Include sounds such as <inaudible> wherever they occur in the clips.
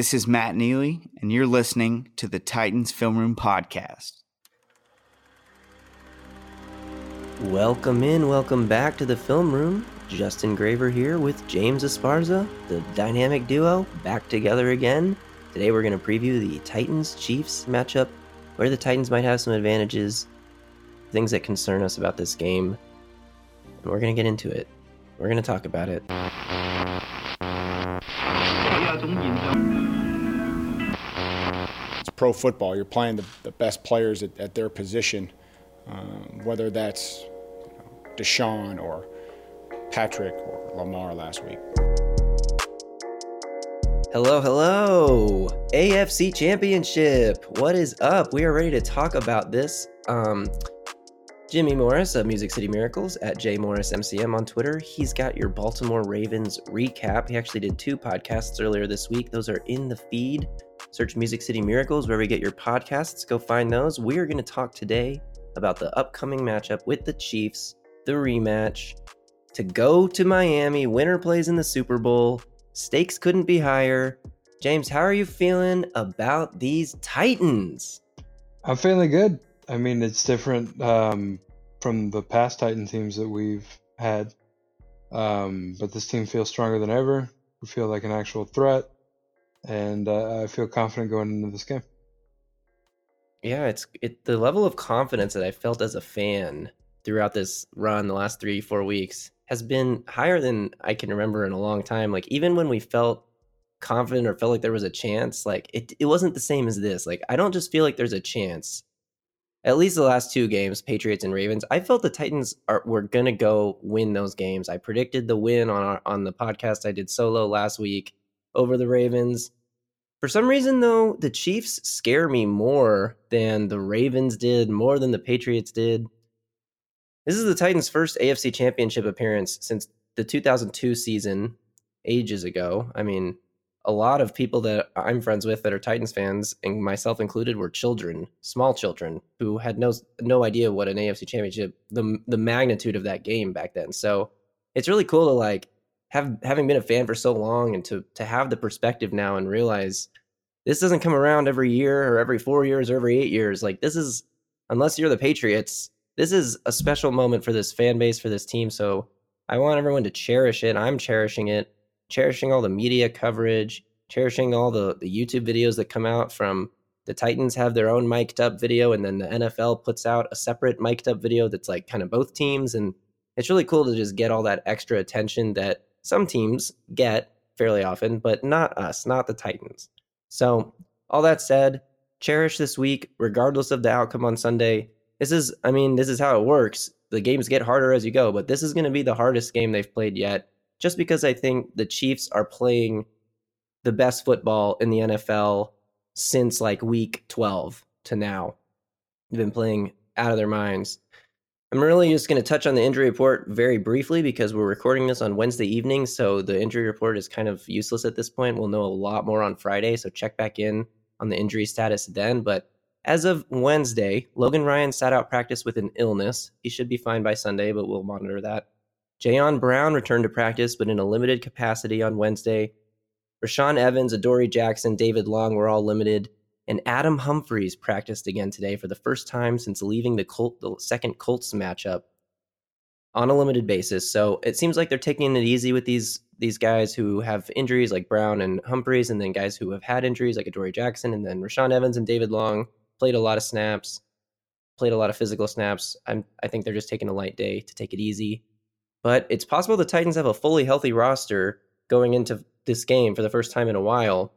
This is Matt Neely, and you're listening to the Titans Film Room Podcast. Welcome in, welcome back to the Film Room. Justin Graver here with James Esparza, the dynamic duo, back together again. Today we're going to preview the Titans Chiefs matchup, where the Titans might have some advantages, things that concern us about this game. And we're going to get into it. We're going to talk about it. Pro football. You're playing the, the best players at, at their position, um, whether that's Deshaun or Patrick or Lamar last week. Hello, hello, AFC Championship. What is up? We are ready to talk about this. Um, Jimmy Morris of Music City Miracles at JMorrisMCM on Twitter. He's got your Baltimore Ravens recap. He actually did two podcasts earlier this week. Those are in the feed. Search Music City Miracles wherever you get your podcasts. Go find those. We are going to talk today about the upcoming matchup with the Chiefs, the rematch. To go to Miami, winner plays in the Super Bowl. Stakes couldn't be higher. James, how are you feeling about these Titans? I'm feeling good. I mean, it's different um, from the past Titan teams that we've had. Um, but this team feels stronger than ever. We feel like an actual threat, and uh, I feel confident going into this game. Yeah, it's it the level of confidence that I felt as a fan throughout this run the last three four weeks has been higher than I can remember in a long time. Like even when we felt confident or felt like there was a chance, like it it wasn't the same as this. Like I don't just feel like there's a chance at least the last two games, Patriots and Ravens, I felt the Titans are were gonna go win those games. I predicted the win on our, on the podcast I did solo last week over the Ravens. For some reason, though, the Chiefs scare me more than the Ravens did, more than the Patriots did. This is the Titans' first AFC Championship appearance since the 2002 season, ages ago. I mean, a lot of people that I'm friends with that are Titans fans, and myself included, were children, small children, who had no no idea what an AFC Championship, the the magnitude of that game back then. So it's really cool to like have having been a fan for so long, and to to have the perspective now and realize this doesn't come around every year or every four years or every eight years. Like this is, unless you're the Patriots, this is a special moment for this fan base for this team. So I want everyone to cherish it. I'm cherishing it cherishing all the media coverage, cherishing all the, the YouTube videos that come out from the Titans have their own mic'd up video, and then the NFL puts out a separate mic'd up video that's like kind of both teams. And it's really cool to just get all that extra attention that some teams get fairly often, but not us, not the Titans. So, all that said, cherish this week, regardless of the outcome on Sunday. This is, I mean, this is how it works. The games get harder as you go, but this is going to be the hardest game they've played yet just because I think the Chiefs are playing the best football in the NFL since like week 12 to now. They've been playing out of their minds. I'm really just going to touch on the injury report very briefly because we're recording this on Wednesday evening. So the injury report is kind of useless at this point. We'll know a lot more on Friday. So check back in on the injury status then. But as of Wednesday, Logan Ryan sat out practice with an illness. He should be fine by Sunday, but we'll monitor that. Jayon Brown returned to practice, but in a limited capacity on Wednesday. Rashaan Evans, Adoree Jackson, David Long were all limited, and Adam Humphries practiced again today for the first time since leaving the, Colt, the second Colts matchup on a limited basis. So it seems like they're taking it easy with these these guys who have injuries like Brown and Humphreys, and then guys who have had injuries like Adoree Jackson, and then Rashaan Evans and David Long played a lot of snaps, played a lot of physical snaps. I'm, I think they're just taking a light day to take it easy but it's possible the Titans have a fully healthy roster going into this game for the first time in a while.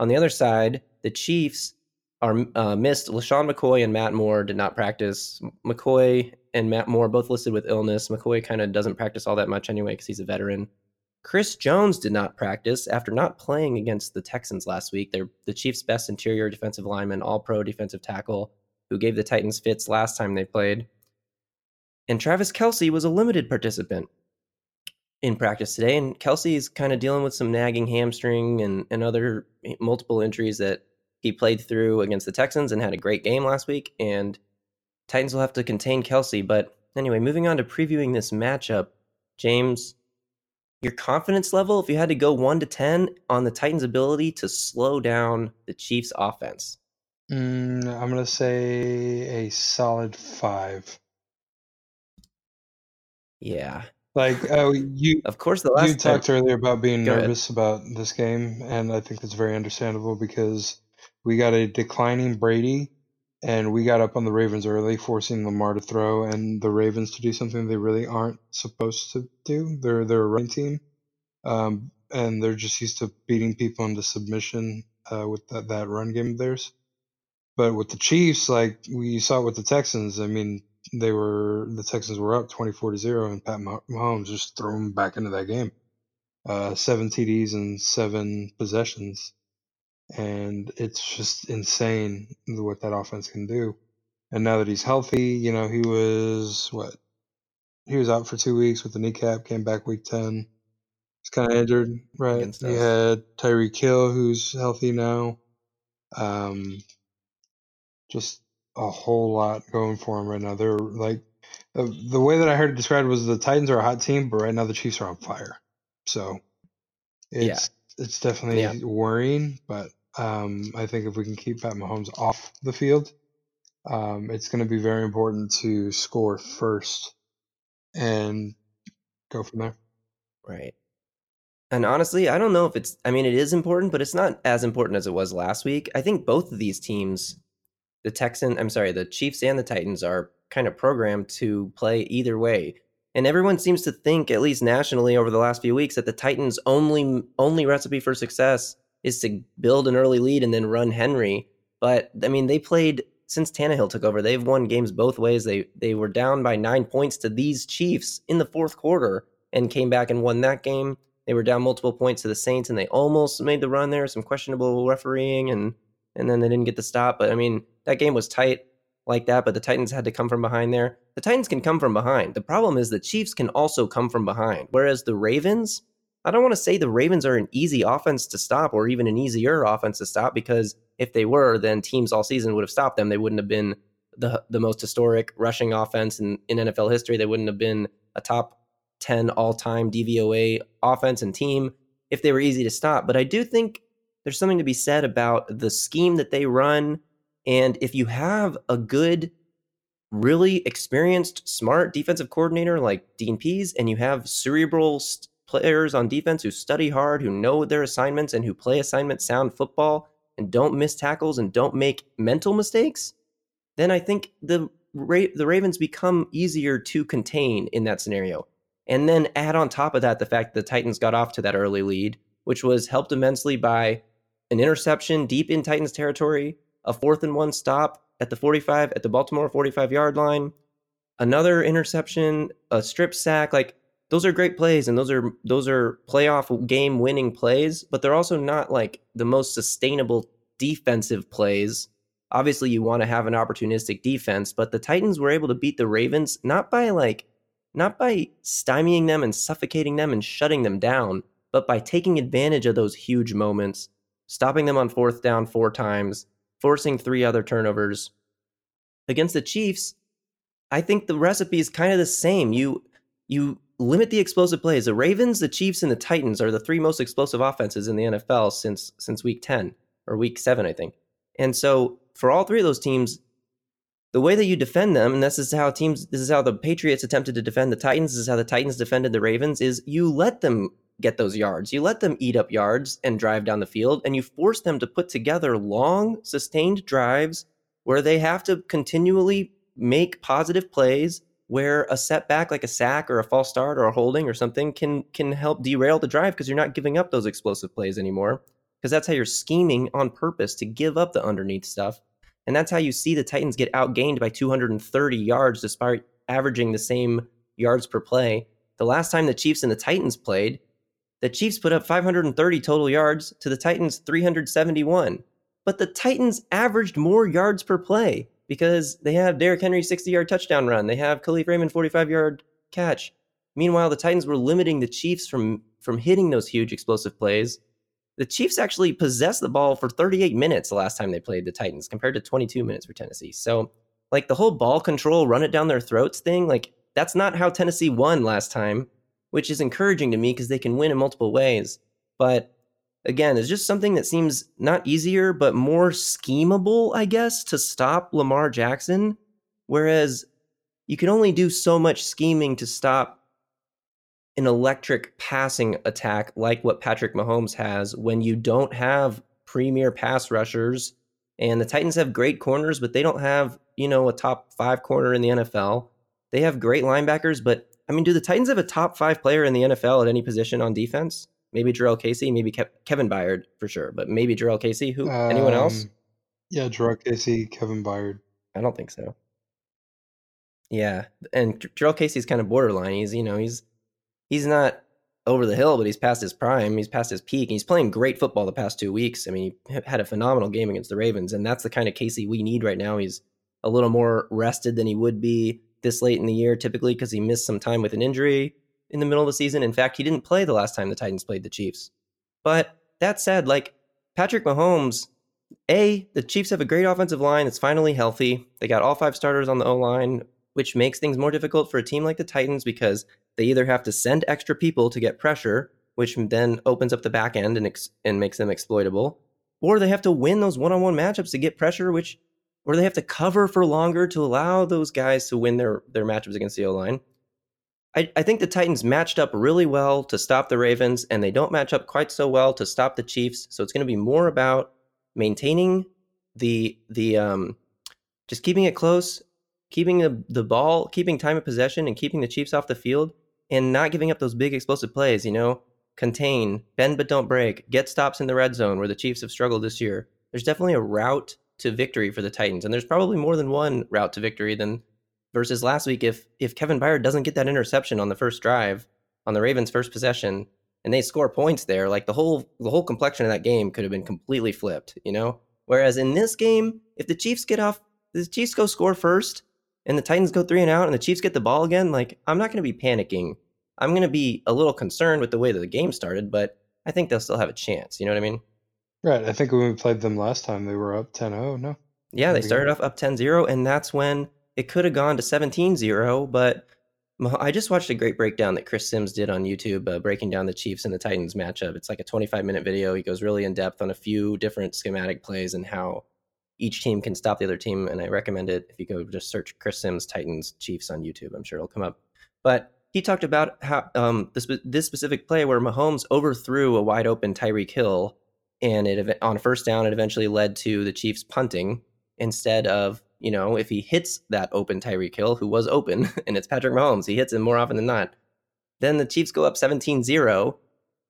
On the other side, the Chiefs are uh, missed. LeSean McCoy and Matt Moore did not practice. McCoy and Matt Moore both listed with illness. McCoy kind of doesn't practice all that much anyway because he's a veteran. Chris Jones did not practice after not playing against the Texans last week. They're the Chiefs' best interior defensive lineman, all pro defensive tackle, who gave the Titans fits last time they played. And Travis Kelce was a limited participant in practice today. And Kelce is kind of dealing with some nagging hamstring and, and other multiple injuries that he played through against the Texans and had a great game last week. And Titans will have to contain Kelce. But anyway, moving on to previewing this matchup, James, your confidence level, if you had to go one to 10 on the Titans' ability to slow down the Chiefs' offense. Mm, I'm going to say a solid five. Yeah. Like <laughs> oh, you, of course, the last you talked earlier about being Go nervous about this game, and I think that's very understandable because we got a declining Brady, and we got up on the Ravens early, forcing Lamar to throw, and the Ravens to do something they really aren't supposed to do. They're they're a running team, um, and they're just used to beating people into submission uh, with that, that run game of theirs. But with the Chiefs, like we saw with the Texans, I mean, they were the Texans were up twenty four to zero, and Pat Mahomes just threw them back into that game. Uh, seven TDs and seven possessions, and it's just insane what that offense can do. And now that he's healthy, you know, he was what he was out for two weeks with the kneecap, came back week ten. He's kind of injured, right? He had Tyreek Hill, who's healthy now. Um, just a whole lot going for him right now. They're like the, the way that I heard it described was the Titans are a hot team, but right now the Chiefs are on fire. So it's it's definitely Yeah. worrying, but um, I think if we can keep Pat Mahomes off the field, um, it's going to be very important to score first and go from there. Right. And honestly, I don't know if it's, I mean, it is important, but it's not as important as it was last week. I think both of these teams, the Texan, I'm sorry, the Chiefs and the Titans are kind of programmed to play either way. And everyone seems to think, at least nationally over the last few weeks, that the Titans' only only recipe for success is to build an early lead and then run Henry. But I mean, they played since Tannehill took over. They've won games both ways. They they were down by nine points to these Chiefs in the fourth quarter and came back and won that game. They were down multiple points to the Saints and they almost made the run there. Some questionable refereeing and and then they didn't get the stop. But I mean, that game was tight like that. But the Titans had to come from behind there. The Titans can come from behind. The problem is the Chiefs can also come from behind. Whereas the Ravens, I don't want to say the Ravens are an easy offense to stop or even an easier offense to stop because if they were, then teams all season would have stopped them. They wouldn't have been the the most historic rushing offense in, in NFL history. They wouldn't have been a top 10 all-time DVOA offense and team if they were easy to stop. But I do think there's something to be said about the scheme that they run and if you have a good really experienced, smart defensive coordinator like Dean Pees, and you have cerebral st- players on defense who study hard, who know their assignments, and who play assignment sound football, and don't miss tackles and don't make mental mistakes, then I think the Ra- the Ravens become easier to contain in that scenario. And then add on top of that the fact that the Titans got off to that early lead, which was helped immensely by an interception deep in Titans territory, a fourth and one stop at the 45 at the Baltimore 45 yard line, another interception, a strip sack, like those are great plays and those are those are playoff game winning plays, but they're also not like the most sustainable defensive plays. Obviously, you want to have an opportunistic defense, but the Titans were able to beat the Ravens not by like not by stymieing them and suffocating them and shutting them down, but by taking advantage of those huge moments, stopping them on fourth down four times, forcing three other turnovers. Against the Chiefs, I think the recipe is kind of the same. You you limit the explosive plays. The Ravens, the Chiefs, and the Titans are the three most explosive offenses in the NFL since since week 10 or week 7, I think. And so for all three of those teams, the way that you defend them, and this is how teams this is how the Patriots attempted to defend the Titans, this is how the Titans defended the Ravens, is you let them get those yards. You let them eat up yards and drive down the field, and you force them to put together long, sustained drives where they have to continually make positive plays where a setback like a sack or a false start or a holding or something can can help derail the drive because you're not giving up those explosive plays anymore because that's how you're scheming on purpose to give up the underneath stuff and that's how you see the Titans get outgained by 230 yards despite averaging the same yards per play. The last time the Chiefs and the Titans played, the Chiefs put up 530 total yards to the Titans 371. But the Titans averaged more yards per play because they have Derrick Henry 60 yard touchdown run. They have Kalif Raymond 45 yard catch. Meanwhile, the Titans were limiting the Chiefs from, from hitting those huge explosive plays. The Chiefs actually possessed the ball for 38 minutes the last time they played the Titans compared to 22 minutes for Tennessee. So, like the whole ball control, run it down their throats thing, like that's not how Tennessee won last time which is encouraging to me because they can win in multiple ways. But again, it's just something that seems not easier, but more schemable, I guess, to stop Lamar Jackson. Whereas you can only do so much scheming to stop an electric passing attack like what Patrick Mahomes has when you don't have premier pass rushers. And the Titans have great corners, but they don't have, you know, a top five corner in the NFL. They have great linebackers, but I mean, do the Titans have a top five player in the NFL at any position on defense? Maybe Jurrell Casey, maybe Ke- Kevin Byard for sure, but maybe Jurrell Casey. Who? Anyone else? Um, Yeah, Jurrell Casey, Kevin Byard. I don't think so. Yeah, and J- Jurrell Casey's kind of borderline. He's you know he's he's not over the hill, but he's past his prime. He's past his peak. And he's playing great football the past two weeks. I mean, he had a phenomenal game against the Ravens, and that's the kind of Casey we need right now. He's a little more rested than he would be this late in the year, typically because he missed some time with an injury in the middle of the season. In fact, he didn't play the last time the Titans played the Chiefs. But that said, like Patrick Mahomes, A, the Chiefs have a great offensive line that's finally healthy. They got all five starters on the O line, which makes things more difficult for a team like the Titans because they either have to send extra people to get pressure, which then opens up the back end and, ex- and makes them exploitable, or they have to win those one on one matchups to get pressure, which or they have to cover for longer to allow those guys to win their, their matchups against the O line. I, I think the Titans matched up really well to stop the Ravens, and they don't match up quite so well to stop the Chiefs. So it's going to be more about maintaining the the um, just keeping it close, keeping the, the ball, keeping time of possession, and keeping the Chiefs off the field, and not giving up those big explosive plays. You know, contain, bend but don't break, get stops in the red zone where the Chiefs have struggled this year. There's definitely a route to victory for the Titans, and there's probably more than one route to victory than versus last week. If if Kevin Byard doesn't get that interception on the first drive on the Ravens' first possession, and they score points there, like the whole the whole complexion of that game could have been completely flipped. You know, whereas in this game, if the Chiefs get off, the Chiefs go score first, and the Titans go three and out, and the Chiefs get the ball again, like I'm not going to be panicking. I'm going to be a little concerned with the way that the game started, but I think they'll still have a chance. You know what I mean? Right. I think when we played them last time, they were up 10 0. No. Yeah, they started off up 10-0 and that's when it could have gone to 17-0, but I just watched a great breakdown that Chris Sims did on YouTube uh, breaking down the Chiefs and the Titans matchup. It's like a 25-minute video. He goes really in depth on a few different schematic plays and how each team can stop the other team and I recommend it if you go just search Chris Sims Titans Chiefs on YouTube. I'm sure it'll come up. But he talked about how um, this this specific play where Mahomes overthrew a wide open Tyreek Hill and it on first down it eventually led to the Chiefs punting instead of you know if he hits that open Tyreek Hill who was open <laughs> and it's Patrick Mahomes he hits him more often than not then the Chiefs go up 17-0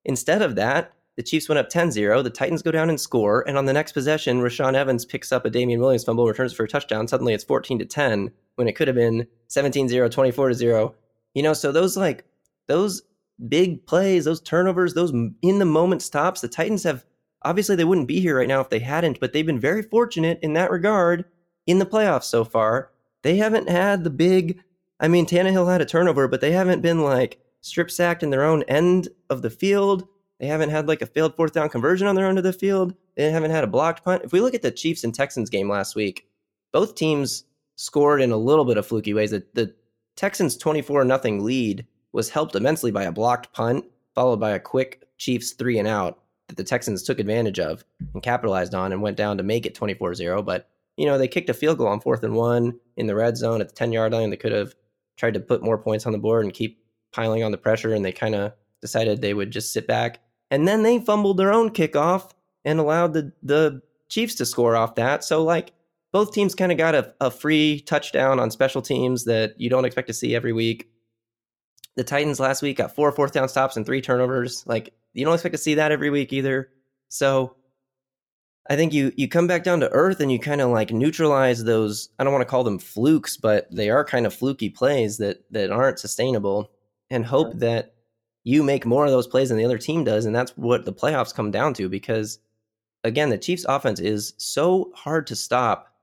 instead of that the Chiefs went up 10-0 the Titans go down and score and on the next possession Rashaan Evans picks up a Damien Williams fumble returns for a touchdown suddenly it's 14 to 10 when it could have been 17-0 24 to 0 you know so those like those big plays those turnovers those in the moment stops the Titans have obviously they wouldn't be here right now if they hadn't, but they've been very fortunate in that regard in the playoffs so far. They haven't had the big, I mean, Tannehill had a turnover, but they haven't been like strip sacked in their own end of the field. They haven't had like a failed fourth down conversion on their own of the field. They haven't had a blocked punt. If we look at the Chiefs and Texans game last week, both teams scored in a little bit of fluky ways. The, the Texans 24 nothing lead was helped immensely by a blocked punt, followed by a quick Chiefs three and out that the Texans took advantage of and capitalized on and went down to make it 24 0. But, you know, they kicked a field goal on fourth and one in the red zone at the 10 yard line. They could have tried to put more points on the board and keep piling on the pressure, and they kind of decided they would just sit back. And then they fumbled their own kickoff and allowed the, the Chiefs to score off that. So, like, both teams kind of got a, a free touchdown on special teams that you don't expect to see every week. The Titans last week got four fourth down stops and three turnovers. Like, you don't expect to see that every week either. So I think you you come back down to earth and you kind of like neutralize those I don't want to call them flukes, but they are kind of fluky plays that that aren't sustainable and hope that you make more of those plays than the other team does and that's what the playoffs come down to because again, the Chiefs offense is so hard to stop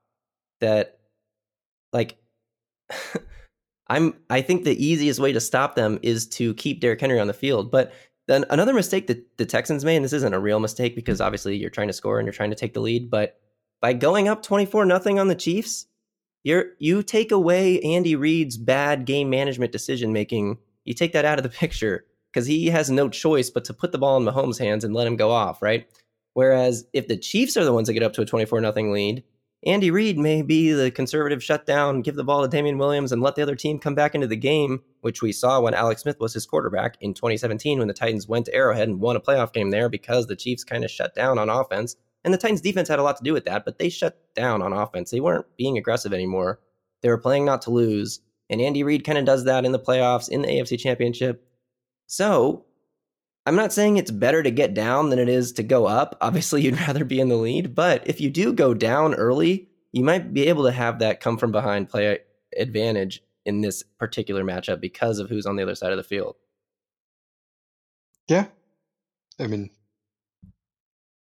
that like <laughs> I'm I think the easiest way to stop them is to keep Derrick Henry on the field. But then another mistake that the Texans made, and this isn't a real mistake because obviously you're trying to score and you're trying to take the lead, but by going up 24 nothing on the Chiefs, you're you take away Andy Reid's bad game management decision making. You take that out of the <laughs> picture. because he has no choice but to put the ball in Mahomes' hands and let him go off, right? Whereas if the Chiefs are the ones that get up to a 24 nothing lead, Andy Reid may be the conservative shutdown, give the ball to Damien Williams and let the other team come back into the game, which we saw when Alex Smith was his quarterback in 2017 when the Titans went to Arrowhead and won a playoff game there because the Chiefs kind of shut down on offense. And the Titans defense had a lot to do with that, but they shut down on offense. They weren't being aggressive anymore. They were playing not to lose. And Andy Reid kind of does that in the playoffs, in the AFC Championship. So I'm not saying it's better to get down than it is to go up. <laughs> Obviously, you'd rather be in the lead. But if you do go down early, you might be able to have that come from behind play advantage in this particular matchup because of who's on the other side of the field. Yeah. I mean,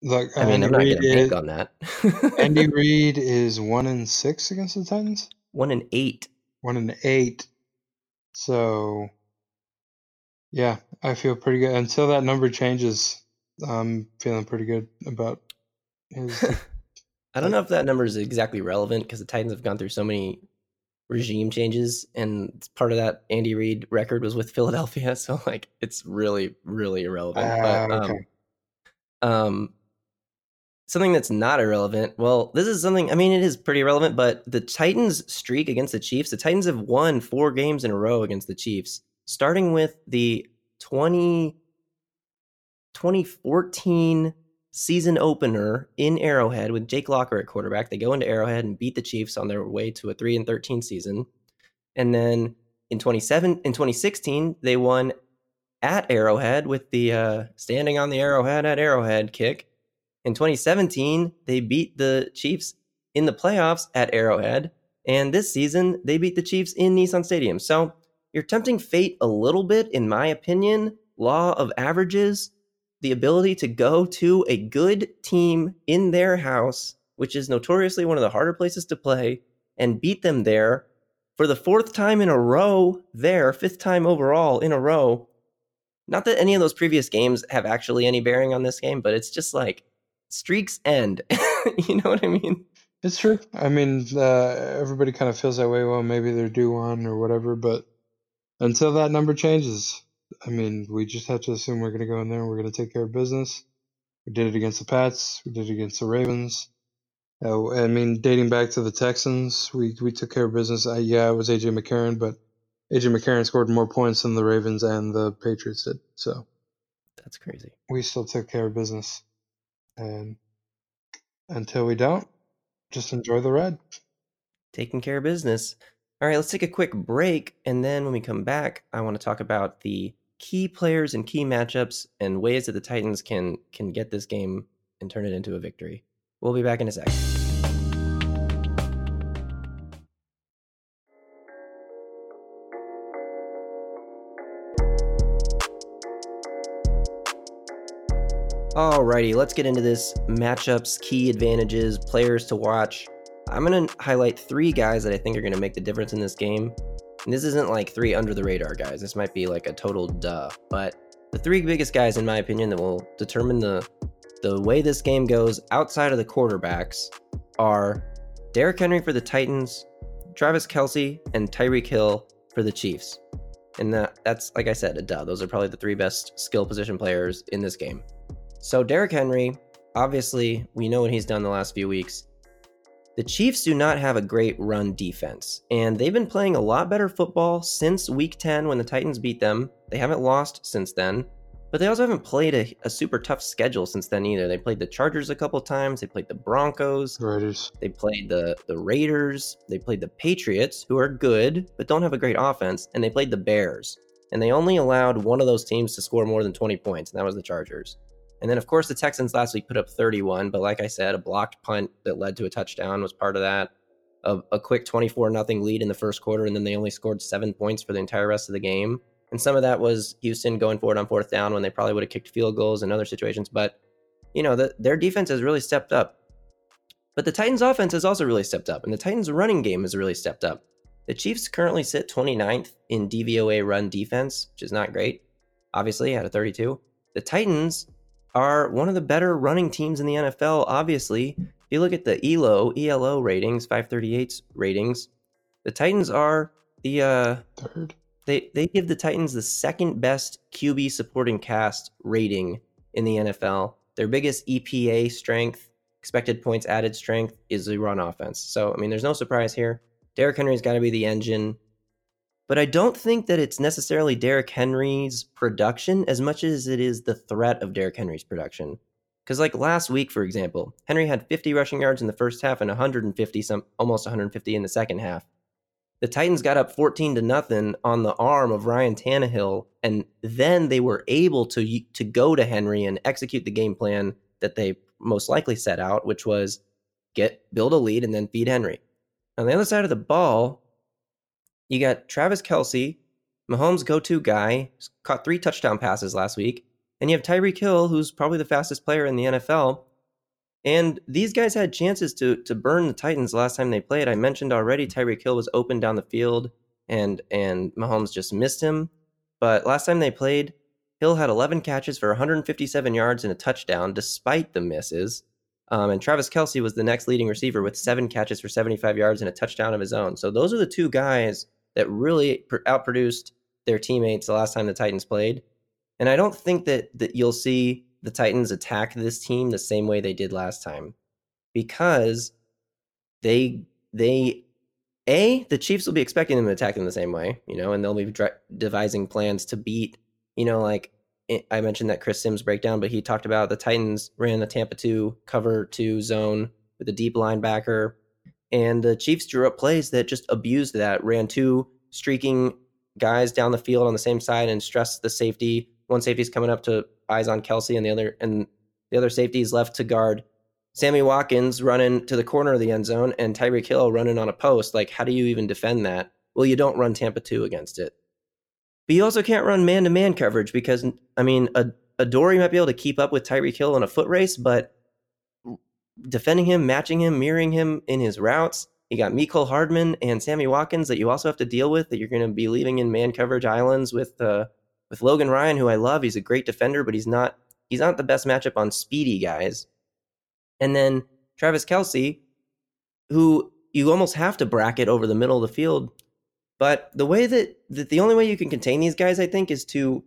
look, I mean, Andy I'm not going to is, on that. <laughs> Andy <laughs> Reid is one in six against the Titans. One in eight. One in eight. So, yeah, I feel pretty good. Until that number changes, I'm feeling pretty good about <laughs> his. I don't know if that number is exactly relevant because the Titans have gone through so many regime changes, and part of that Andy Reid record was with Philadelphia, <laughs> so like it's really, really irrelevant. Ah, but um, okay. um, something that's not irrelevant. Well, this is something. I mean, it is pretty relevant, but the Titans' streak against the Chiefs. The Titans have won four games in a row against the Chiefs, starting with the 20, 2014 season opener in Arrowhead with Jake Locker at quarterback. They go into Arrowhead and beat the Chiefs on their way to a 3 and 13 season. And then in 27 in 2016, they won at Arrowhead with the uh, standing on the Arrowhead at Arrowhead kick. In 2017, they beat the Chiefs in the playoffs at Arrowhead. And this season, they beat the Chiefs in Nissan Stadium. So you're tempting fate a little bit, in my opinion. Law of averages, the ability to go to a good team in their house, which is notoriously one of the harder places to play, and beat them there for the fourth time in a row, there, fifth time overall in a row. Not that any of those previous games have actually any bearing on this game, but it's just like streaks end. <laughs> you know what I mean? It's true. I mean, uh, everybody kind of feels that way. Well, maybe they're due one or whatever, but until that number changes, I mean, we just have to assume we're going to go in there and we're going to take care of business. We did it against the Pats. We did it against the Ravens. Uh, I mean, dating back to the Texans, we, we took care of business. Yeah, it was AJ McCarron, but AJ McCarron scored more points than the Ravens and the Patriots did. So That's crazy. we still took care of business. And until we don't, just enjoy the ride. taking care of business. All right, let's take a quick break. And then when we come back, I want to talk about the key players and key matchups and ways that the Titans can can get this game and turn it into a victory. We'll be back in a sec. Alrighty, let's get into this matchups, key advantages, players to watch. I'm going to highlight three guys that I think are going to make the difference in this game. And this isn't like three under the radar guys. This might be like a total duh. But the three biggest guys, in my opinion, that will determine the the way this game goes outside of the quarterbacks are Derrick Henry for the Titans, Travis Kelce, and Tyreek Hill for the Chiefs. And that, that's like I said, a duh. Those are probably the three best skill position players in this game. So Derrick Henry, obviously, we know what he's done the last few weeks. The Chiefs do not have a great run defense, and they've been playing a lot better football since week 10 when the Titans beat them. They haven't lost since then, but they also haven't played a, a super tough schedule since then either. They played the Chargers a couple times, they played the Broncos, Raiders. they played the, the Raiders, they played the Patriots, who are good, but don't have a great offense, and they played the Bears. And they only allowed one of those teams to score more than 20 points, and that was the Chargers. And then, of course, the Texans last week put up 31, but like I said, a blocked punt that led to a touchdown was part of that. A, a quick 24 nothing lead in the first quarter, and then they only scored seven points for the entire rest of the game. And some of that was Houston going for it on fourth down when they probably would have kicked field goals in other situations. But, you know, the, their defense has really stepped up. But the Titans' offense has also really stepped up, and the Titans' running game has really stepped up. The Chiefs currently sit 29th in DVOA run defense, which is not great, obviously, out of 32. The Titans are one of the better running teams in the NFL, obviously. If you look at the ELO, ELO ratings, 538's ratings, the Titans are the uh, Third. They they give the Titans the second best QB supporting cast rating in the NFL. Their biggest EPA strength, expected points added strength, is the run offense. So I mean, there's no surprise here. Derrick Henry's got to be the engine. But I don't think that it's necessarily Derrick Henry's production as much as it is the threat of Derrick Henry's production. Because like last week, for example, Henry had 50 rushing yards in the first half and 150, some almost 150 in the second half. The Titans got up 14 to nothing on the arm of Ryan Tannehill, and then they were able to to go to Henry and execute the game plan that they most likely set out, which was get build a lead and then feed Henry. On the other side of the ball, you got Travis Kelce, Mahomes' go-to guy, caught three touchdown passes last week, and you have Tyreek Hill, who's probably the fastest player in the NFL. And these guys had chances to to burn the Titans last time they played. I mentioned already Tyreek Hill was open down the field and and Mahomes just missed him. But last time they played, Hill had 11 catches for 157 yards and a touchdown despite the misses. Um, and Travis Kelce was the next leading receiver with seven catches for 75 yards and a touchdown of his own. So those are the two guys that really outproduced their teammates the last time the Titans played. And I don't think that that you'll see the Titans attack this team the same way they did last time because they they a the Chiefs will be expecting them to attack them the same way, you know, and they'll be devising plans to beat, you know, like eh, I mentioned that Chris Sims breakdown, but he talked about the Titans ran the Tampa 2 cover 2 zone with a deep linebacker and the Chiefs drew up plays that just abused that, ran two streaking guys down the field on the same side and stressed the safety. One safety's coming up to eyes on Kelce, and the other and the other safety is left to guard Sammy Watkins running to the corner of the end zone and Tyreek Hill running on a post. Like, how do you even defend that? Well, you don't run Tampa 2 against it. But you also can't run man to man coverage because, I mean, a, Adoree might be able to keep up with Tyreek Hill in a foot race, but defending him, matching him, mirroring him in his routes. You got Mecole Hardman and Sammy Watkins that you also have to deal with that you're going to be leaving in man coverage islands with uh, with Logan Ryan, who I love. He's a great defender, but he's not he's not the best matchup on speedy guys. And then Travis Kelce, who you almost have to bracket over the middle of the field. But the way that, that the only way you can contain these guys, I think, is to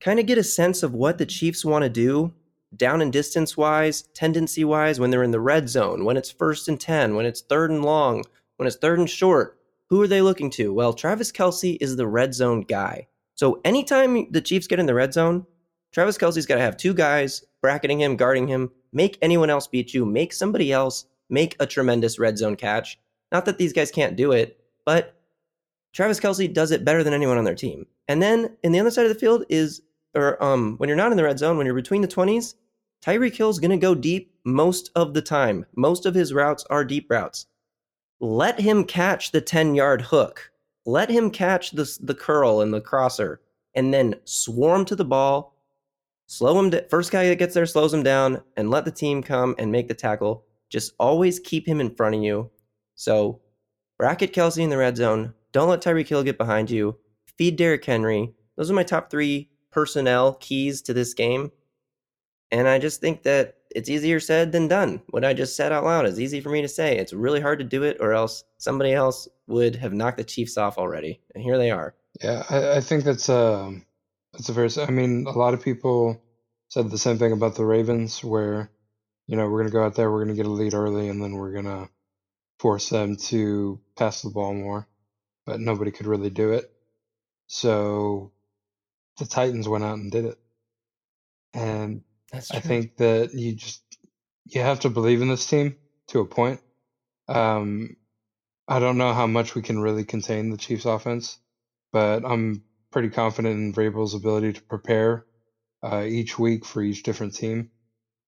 kind of get a sense of what the Chiefs want to do down and distance wise, tendency wise, when they're in the red zone, when it's first and 10, when it's third and long, when it's third and short, who are they looking to? Well, Travis Kelce is the red zone guy. So anytime the Chiefs get in the red zone, Travis Kelce's got to have two guys bracketing him, guarding him, make anyone else beat you, make somebody else make a tremendous red zone catch. Not that these guys can't do it, but Travis Kelce does it better than anyone on their team. And then in the other side of the field is, or um, when you're not in the red zone, when you're between the 20s, Tyreek Hill's going to go deep most of the time. Most of his routes are deep routes. Let him catch the 10 yard hook. Let him catch the, the curl and the crosser and then swarm to the ball. Slow him. To, first guy that gets there slows him down and let the team come and make the tackle. Just always keep him in front of you. So bracket Kelce in the red zone. Don't let Tyreek Hill get behind you. Feed Derrick Henry. Those are my top three personnel keys to this game. And I just think that it's easier said than done. What I just said out loud is easy for me to say. It's really hard to do it, or else somebody else would have knocked the Chiefs off already. And here they are. Yeah, I, I think that's um that's a very. I mean, a lot of people said the same thing about the Ravens, where you know we're gonna go out there, we're gonna get a lead early, and then we're gonna force them to pass the ball more, but nobody could really do it. So the Titans went out and did it, and That's I think that you just you have to believe in this team to a point. Um, I don't know how much we can really contain the Chiefs' offense, but I'm pretty confident in Vrabel's ability to prepare uh, each week for each different team,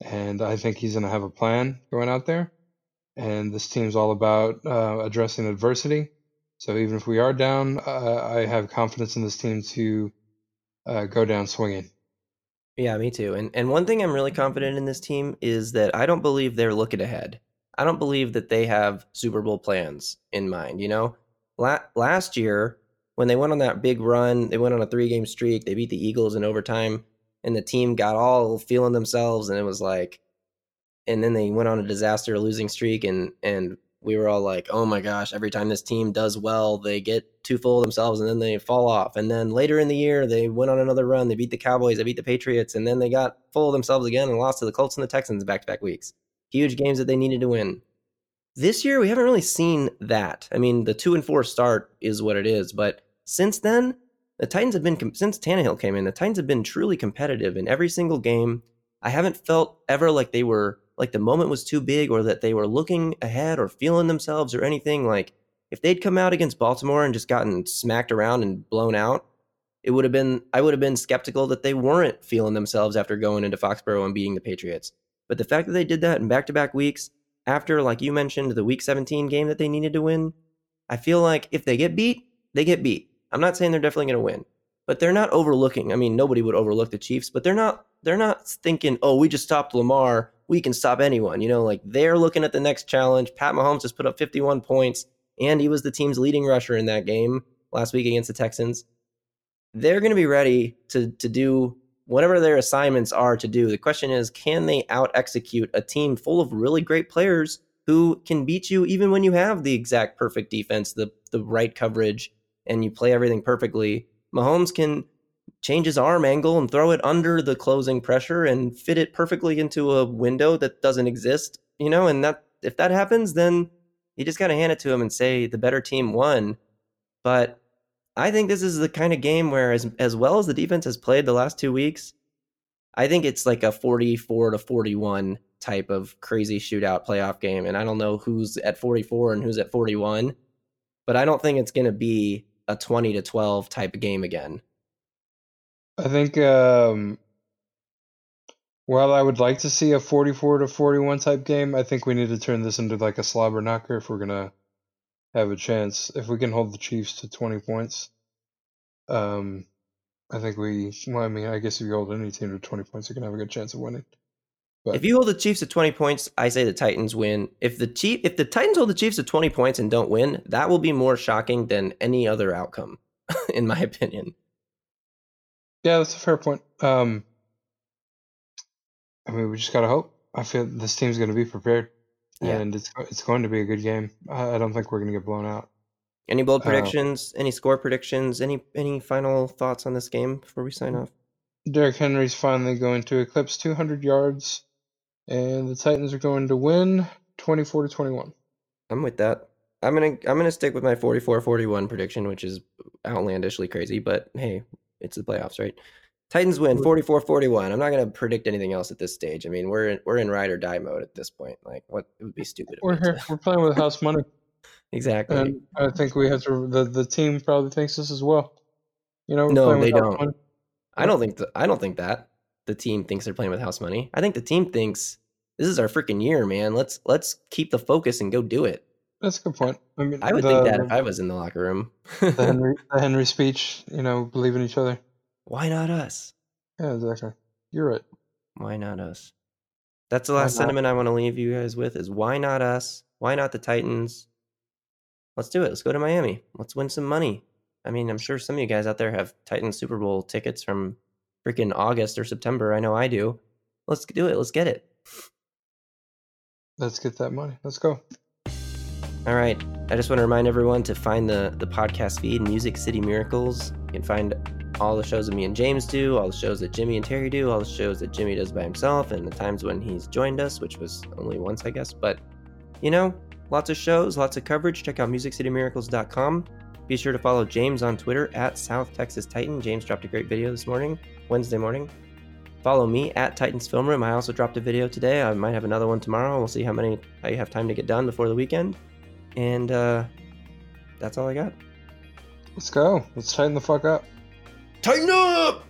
and I think he's going to have a plan going out there. And this team's all about uh, addressing adversity. So even if we are down, uh, I have confidence in this team to uh, go down swinging. Yeah, me too. And and one thing I'm really confident in this team is that I don't believe they're looking ahead. I don't believe that they have Super Bowl plans in mind. You know, La- last year when they went on that big run, they went on a three game streak. They beat the Eagles in overtime, and the team got all feeling themselves, and it was like, and then they went on a disaster losing streak and and we were all like, "Oh my gosh!" Every time this team does well, they get too full of themselves and then they fall off. And then later in the year, they went on another run. They beat the Cowboys, they beat the Patriots, and then they got full of themselves again and lost to the Colts and the Texans back to back weeks. Huge games that they needed to win. This year, we haven't really seen that. I mean, the two and four start is what it is, but since then, the Titans have been since Tannehill came in. The Titans have been truly competitive in every single game. I haven't felt ever like they were like the moment was too big or that they were looking ahead or feeling themselves or anything. Like if they'd come out against Baltimore and just gotten smacked around and blown out, it would have been I would have been skeptical that they weren't feeling themselves after going into Foxborough and beating the Patriots. But the fact that they did that in back-to-back weeks after like you mentioned the week 17 game that they needed to win, I feel like if they get beat, they get beat. I'm not saying they're definitely going to win, but they're not overlooking. I mean, nobody would overlook the Chiefs, but they're not they're not thinking, "Oh, we just stopped Lamar, we can stop anyone." You know, like they're looking at the next challenge. Pat Mahomes just put up 51 points and he was the team's leading rusher in that game last week against the Texans. They're going to be ready to to do whatever their assignments are to do. The question is, can they out execute a team full of really great players who can beat you even when you have the exact perfect defense, the the right coverage, and you play everything perfectly? Mahomes can change his arm angle and throw it under the closing pressure and fit it perfectly into a window that doesn't exist, you know, and that if that happens, then you just got to hand it to him and say the better team won. But I think this is the kind of game where, as as well as the defense has played the last two weeks, I think it's like a forty-four to forty-one type of crazy shootout playoff game. And I don't know who's at forty-four and who's at forty-one, but I don't think it's going to be a twenty to twelve type of game again. I think um, while I would like to see a 44 to 41 type game, I think we need to turn this into like a slobber knocker if we're gonna have a chance. If we can hold the Chiefs to 20 points, um, I think we. Well, I mean, I guess if you hold any team to 20 points, you can have a good chance of winning. But If you hold the Chiefs to 20 points, I say the Titans win. If the Chief if the Titans hold the Chiefs to 20 points and don't win, that will be more shocking than any other outcome <laughs> in my opinion. Yeah, that's a fair point. Um, I mean, we just gotta hope. I feel this team's gonna be prepared, Yeah. and it's it's going to be a good game. I, I don't think we're gonna get blown out. Any bold Uh, predictions? any score predictions? Any any final thoughts on this game before we sign off? Derrick Henry's finally going to eclipse 200 yards, and the Titans are going to win 24 to 21. I'm with that. I'm gonna I'm gonna stick with my 44-41 prediction, which is outlandishly crazy, but hey, it's the playoffs, right? Titans win 44-41. I'm not gonna predict anything else at this stage. I mean, we're in, we're in ride or die mode at this point. Like, what it would be stupid. We're here. <laughs> We're playing with house money, exactly. and I think we have to. The the team probably thinks this as well. You know, No, they don't. money. I don't think th- I don't think that the team thinks they're playing with house money. I think the team thinks this is our freaking year, man. Let's let's keep the focus and go do it. That's a good point. I mean, I would the, think that if I was in the locker room. the <laughs> Henry the Henry speech. You know, believe in each other. Why not us? Yeah, exactly. You're right. Why not us? That's the last sentiment I want to leave you guys with is why not us? Why not the Titans? Let's do it. Let's go to Miami. Let's win some money. I mean, I'm sure some of you guys out there have Titans Super Bowl tickets from freaking August or September. I know I do. Let's do it. Let's get it. Let's get that money. Let's go. All right. I just want to remind everyone to find the the podcast feed, Music City Miracles. You can find all the shows that me and James do, all the shows that Jimmy and Terry do, all the shows that Jimmy does by himself, and the times when he's joined us, which was only once, I guess. But you know, lots of shows, lots of coverage. Check out musiccitymiracles.com. Be sure to follow James on Twitter at South Texas Titan. James dropped a great video this morning, Wednesday morning. Follow me at Titans Film Room. I also dropped a video today. I might have another one tomorrow. We'll see how many I have time to get done before the weekend. And uh, that's all I got. Let's go. Let's tighten the fuck up. Tighten up!